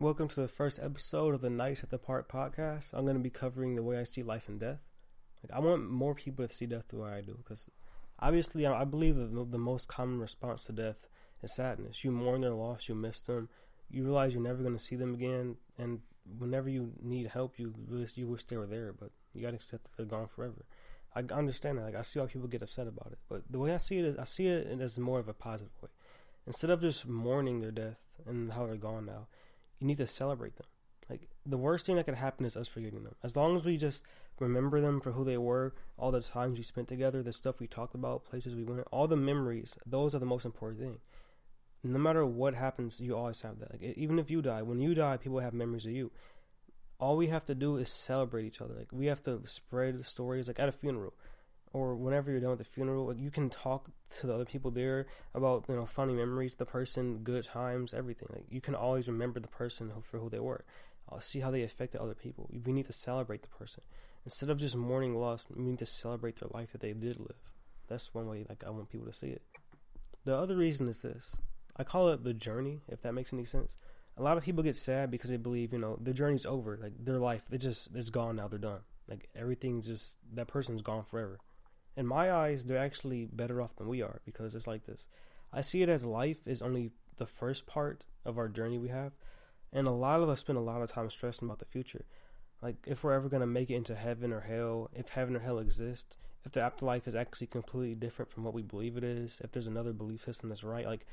Welcome to the first episode of the Nice at the Park podcast. I'm going to be covering the way I see life and death. Like, I want more people to see death the way I do, because obviously, I, believe that the most common response to death is sadness. You mourn their loss, you miss them, you realize you're never going to see them again, and whenever you need help, you you wish they were there, but you got to accept that they're gone forever. I understand that. Like, I see why people get upset about it, but the way I see it is, I see it as more of a positive way. Instead of just mourning their death and how they're gone now you need to celebrate them. Like the worst thing that could happen is us forgetting them. As long as we just remember them for who they were, all the times we spent together, the stuff we talked about, places we went, all the memories, those are the most important thing. No matter what happens, you always have that. Like even if you die, when you die, people have memories of you. All we have to do is celebrate each other. Like we have to spread the stories like at a funeral or whenever you're done with the funeral, you can talk to the other people there about you know funny memories, the person, good times, everything. Like you can always remember the person for who they were. I'll see how they affected other people. We need to celebrate the person instead of just mourning loss. We need to celebrate their life that they did live. That's one way like I want people to see it. The other reason is this. I call it the journey, if that makes any sense. A lot of people get sad because they believe, you know, their journey's over. Like their life, it just it's gone now. They're done. Like everything's just that person's gone forever in my eyes, they're actually better off than we are because it's like this. I see it as life is only the first part of our journey we have, and a lot of us spend a lot of time stressing about the future. Like if we're ever gonna make it into heaven or hell, if heaven or hell exist, if the afterlife is actually completely different from what we believe it is, if there's another belief system that's right, like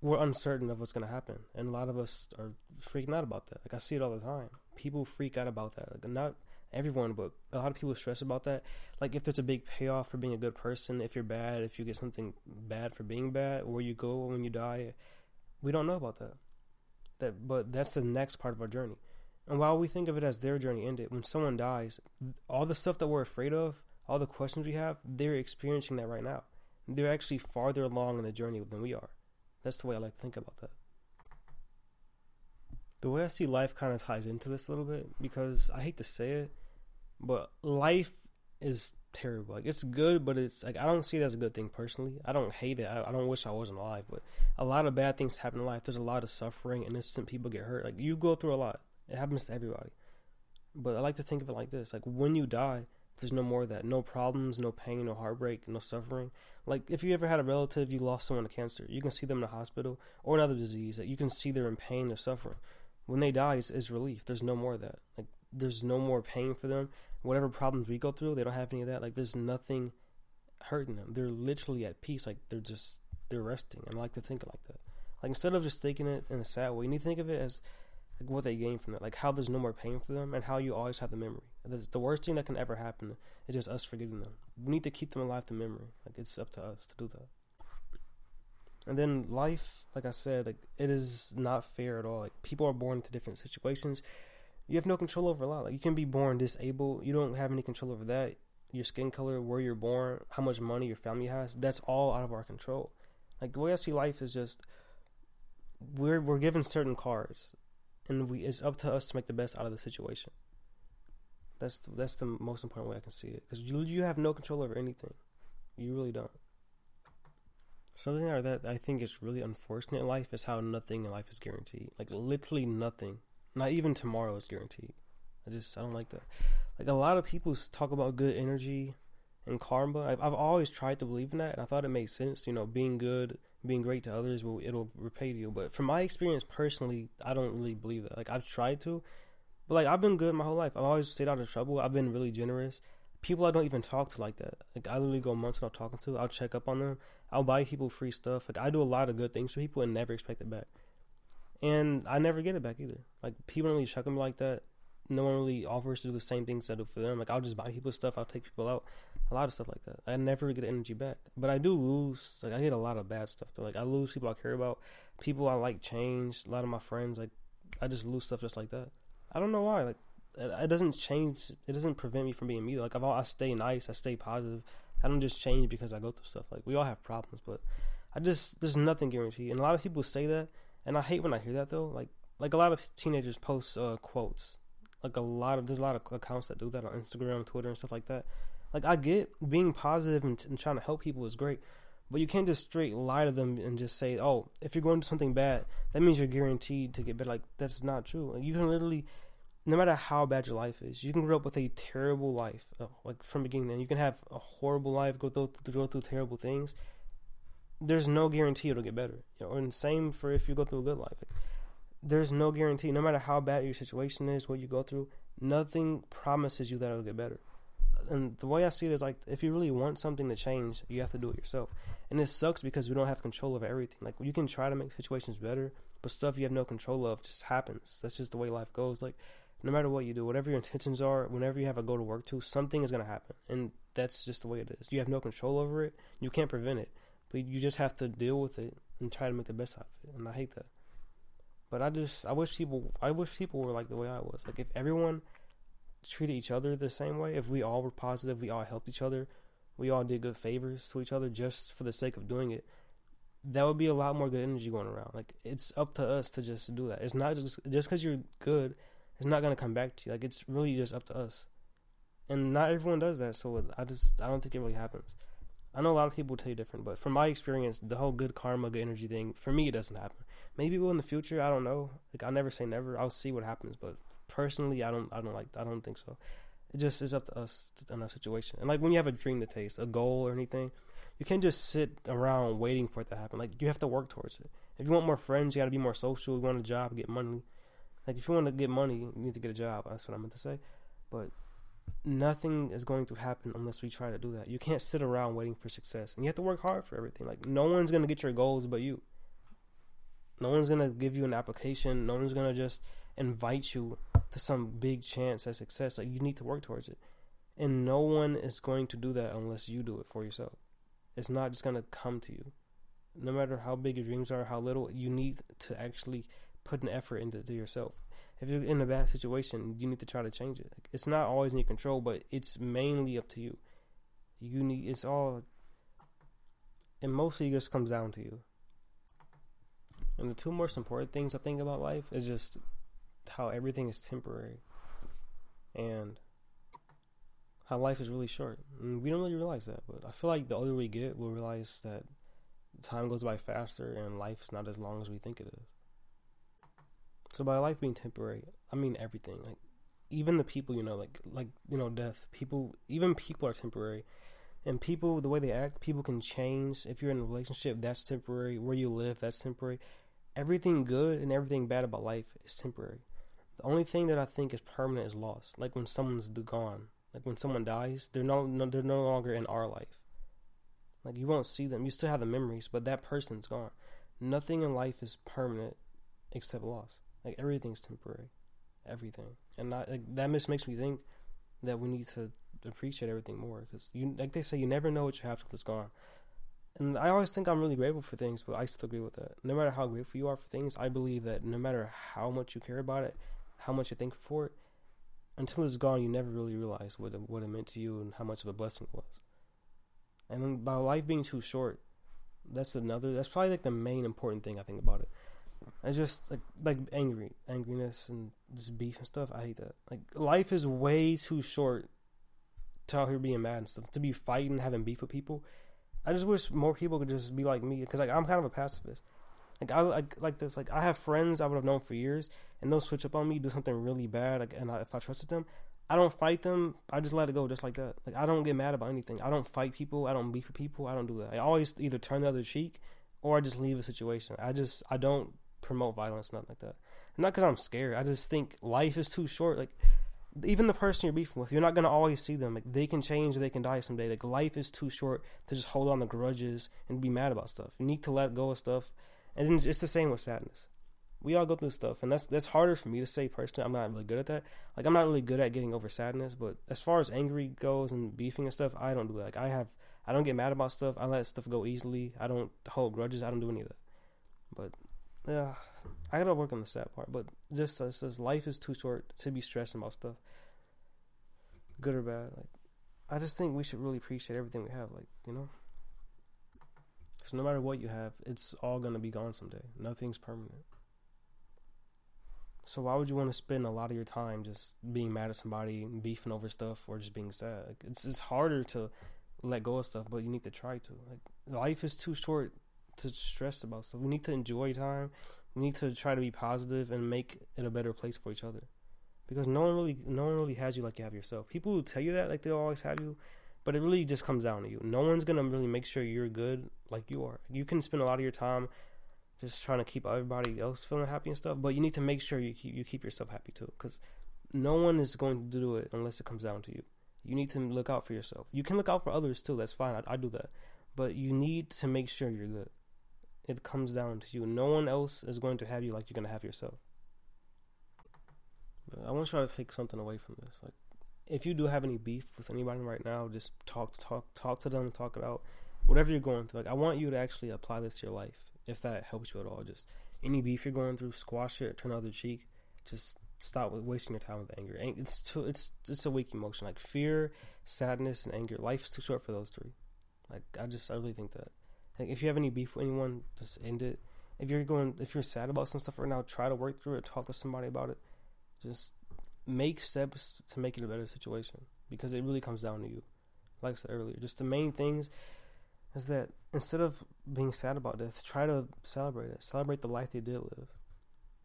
we're uncertain of what's gonna happen, and a lot of us are freaking out about that. Like I see it all the time. People freak out about that. Like not everyone, but a lot of people stress about that. Like if there's a big payoff for being a good person, if you're bad, if you get something bad for being bad, where you go when you die, we don't know about that. That, but that's the next part of our journey. And while we think of it as their journey ended, when someone dies, all the stuff that we're afraid of, all the questions we have, they're experiencing that right now. They're actually farther along in the journey than we are. That's the way I like to think about that the way I see life kind of ties into this a little bit because I hate to say it, but life is terrible. Like it's good, but it's like I don't see it as a good thing personally. I don't hate it. I, I don't wish I wasn't alive, but a lot of bad things happen in life. There's a lot of suffering, and innocent people get hurt. Like you go through a lot. It happens to everybody. But I like to think of it like this: like when you die, there's no more of that. No problems, no pain, no heartbreak, no suffering. Like if you ever had a relative, you lost someone to cancer, you can see them in a hospital or another disease. That like you can see they're in pain, they're suffering when they die it's, relief. There's no more of that. Like there's no more pain for them. Whatever problems we go through they don't have any of that. Like there's nothing hurting them. They're literally at peace. Like they're just they're resting. And I like to think like that. Like instead of just thinking it in a sad way you need to think of it as like what they gain from it like how there's no more pain for them and how you always have the memory. That's the worst thing that can ever happen is just us forgetting them. We need to keep them alive the memory. Like it's up to us to do that and then life, like I said, like it is not fair at all. Like people are born into different situations. You have no control over a lot. Like you can be born disabled. You don't have any control over that. Your skin color, where you're born, how much money your family has, that's all out of our control. Like the way I see life is just we're we're given certain cards and we it's up to us to make the best out of the situation. That's that's the most important way I can see it because you you have no control over anything. You really don't. Something that I think is really unfortunate in life is how nothing in life is guaranteed. Like literally nothing. Not even tomorrow is guaranteed. I just I don't like that. Like a lot of people talk about good energy and karma. I've, I've always tried to believe in that, and I thought it made sense. You know, being good, being great to others will it'll repay you. But from my experience personally, I don't really believe that. Like I've tried to, but like I've been good my whole life. I've always stayed out of trouble. I've been really generous people I don't even talk to like that. Like I literally go months without talking to. I'll check up on them. I'll buy people free stuff. Like I do a lot of good things for people and never expect it back. And I never get it back either. Like people don't really check them like that. No one really offers to do the same things I do for them. Like I'll just buy people stuff. I'll take people out. A lot of stuff like that. I never get the energy back. But I do lose. Like I get a lot of bad stuff. Though. Like I lose people I care about. People I like change. A lot of my friends. Like I just lose stuff just like that. I don't know why. Like it doesn't change. It doesn't prevent me from being me. Like I've, I stay nice. I stay positive. I don't just change because I go through stuff. Like we all have problems, but I just there's nothing guaranteed. And a lot of people say that, and I hate when I hear that though. Like like a lot of teenagers post uh, quotes. Like a lot of there's a lot of accounts that do that on Instagram, Twitter, and stuff like that. Like I get being positive and, and trying to help people is great, But you can't just straight lie to them and just say, "Oh, if you're going to something bad, that means you're guaranteed to get better." Like that's not true. Like, you can literally, no matter how bad your life is, you can grow up with a terrible life, uh, like from beginning, and you can have a horrible life, go through go through terrible things. There's no guarantee it'll get better. You know, and same for if you go through a good life. Like, there's no guarantee. No matter how bad your situation is, what you go through, nothing promises you that it'll get better and the way I see it is like if you really want something to change, you have to do it yourself. And this sucks because we don't have control of everything. Like you can try to make situations better, but stuff you have no control of just happens. That's just the way life goes. Like no matter what you do, whatever your intentions are, whenever you have a go to work to, something is gonna happen, and that's just the way it is. You have no control over it. You can't prevent it, but you just have to deal with it and try to make the best out of it. And I hate that. But I just I wish people I wish people were like the way I was. Like if everyone treated each other the same way, if we all were positive, we all helped each other, we all did good favors to each other just for the sake of doing it, that would be a lot more good energy going around. Like it's up to us to just do that. It's not just just because you're good, it's not gonna come back to you. Like it's really just up to us, and not everyone does that. So I just I don't think it really happens. I know a lot of people tell you different, but from my experience, the whole good karma, good energy thing, for me, it doesn't happen. Maybe will in the future. I don't know. Like I'll never say never. I'll see what happens, but personally, I don't I don't like I don't think so. It just is up to us in a situation. And like when you have a dream to taste, a goal or anything, you can't just sit around waiting for it to happen. Like you have to work towards it. If you want more friends, you got to be more social. You want a job, get money. Like if you want to get money, you need to get a job. That's what I meant to say. But nothing is going to happen unless we try to do that. You can't sit around waiting for success, and you have to work hard for everything. Like no one's gonna get your goals but you. No one's gonna give you an application. No one's gonna just invite you to some big chance at success. Like you need to work towards it. And no one is going to do that unless you do it for yourself. It's not just gonna come to you. No matter how big your dreams are, how little, you need to actually put an effort into yourself. If you're in a bad situation, you need to try to change it. It's not always in your control, but it's mainly up to you. You need it's all it mostly just comes down to you. And the two most important things I think about life is just how everything is temporary and how life is really short. And we don't really realize that, but I feel like the older we get, we'll realize that time goes by faster and life's not as long as we think it is. So by life being temporary, I mean everything. Like even the people you know, like like you know, death. People, even people are temporary, and people, the way they act, people can change. If you're in a relationship, that's temporary. Where you live, that's temporary. Everything good and everything bad about life is temporary. The only thing that I think is permanent is loss. Like when someone's gone, like when someone dies, they're no, no they're no longer in our life. Like you won't see them. You still have the memories, but that person's gone. Nothing in life is permanent except loss. Like everything's temporary, everything, and not, like, that just makes me think that we need to appreciate everything more because you, like they say, you never know what you have till it's gone. And I always think I'm really grateful for things, but I still agree with that. No matter how grateful you are for things, I believe that no matter how much you care about it, how much you think for it, until it's gone, you never really realize what it, what it meant to you and how much of a blessing it was. And by life being too short, that's another. That's probably like the main important thing I think about it. I just like like angry, angriness and this beef and stuff. I hate that. Like life is way too short to out here being mad and stuff. To be fighting, having beef with people. I just wish more people could just be like me because like I'm kind of a pacifist. Like I like like this. Like I have friends I would have known for years, and they'll switch up on me, do something really bad, like, and I, if I trusted them, I don't fight them. I just let it go, just like that. Like I don't get mad about anything. I don't fight people. I don't beef with people. I don't do that. I always either turn the other cheek, or I just leave a situation. I just I don't promote violence, nothing like that. Not because I'm scared. I just think life is too short. Like even the person you're beefing with, you're not gonna always see them. Like they can change, or they can die someday. Like life is too short to just hold on to grudges and be mad about stuff. You need to let go of stuff and it's the same with sadness. We all go through stuff, and that's that's harder for me to say personally. I'm not really good at that. Like I'm not really good at getting over sadness, but as far as angry goes and beefing and stuff, I don't do that. Like I have, I don't get mad about stuff. I let stuff go easily. I don't hold grudges. I don't do any of that. But yeah, I gotta work on the sad part. But just as, as life is too short to be stressing about stuff, good or bad. Like I just think we should really appreciate everything we have. Like you know. Because no matter what you have, it's all to be gone someday. Nothing's permanent. So why would you want to spend a lot of your time just being mad at somebody, beefing over stuff, or just being sad? Like it's it's harder to let go of stuff, but you need to try to. Like life is too short to stress about stuff. We need to enjoy time. We need to try to be positive and make it a better place for each other. Because no one really no one really has you like you have yourself. People will tell you that like they always have you, but it really just comes down to you. No one's gonna really make sure you're good like you are. You can spend a lot of your time just trying to keep everybody else feeling happy and stuff, but you need to make sure you keep, you keep yourself happy too. Because no one is going to do it unless it comes down to you. You need to look out for yourself. You can look out for others too. That's fine. I, I do that, but you need to make sure you're good. It comes down to you. No one else is going to have you like you're gonna have yourself. I want you to take something away from this. Like, if you do have any beef with anybody right now, just talk, talk, talk to them. Talk about whatever you're going through. Like, I want you to actually apply this to your life, if that helps you at all. Just any beef you're going through, squash it, turn the other cheek. Just stop wasting your time with anger. It's too, it's it's a weak emotion. Like fear, sadness, and anger. Life's too short for those three. Like I just I really think that. Like if you have any beef with anyone, just end it. If you're going, if you're sad about some stuff right now, try to work through it. Talk to somebody about it. Just make steps to make it a better situation because it really comes down to you. Like I said earlier, just the main things is that instead of being sad about death, try to celebrate it. Celebrate the life they did live.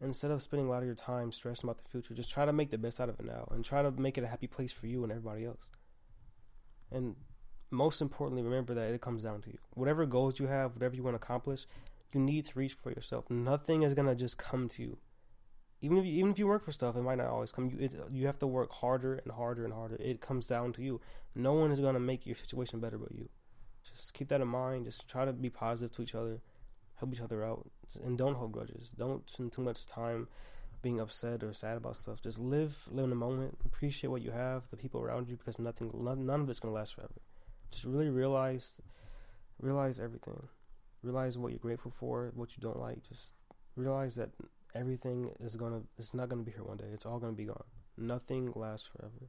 Instead of spending a lot of your time stressing about the future, just try to make the best out of it now and try to make it a happy place for you and everybody else. And most importantly, remember that it comes down to you. Whatever goals you have, whatever you want to accomplish, you need to reach for yourself. Nothing is gonna just come to you. Even if you, even if you work for stuff, it might not always come. You it, you have to work harder and harder and harder. It comes down to you. No one is gonna make your situation better but you. Just keep that in mind. Just try to be positive to each other, help each other out, and don't hold grudges. Don't spend too much time being upset or sad about stuff. Just live, live in the moment. Appreciate what you have, the people around you, because nothing, none, of it's gonna last forever. Just really realize, realize everything. Realize what you're grateful for, what you don't like. Just realize that everything is gonna, it's not gonna be here one day. It's all gonna be gone. Nothing lasts forever.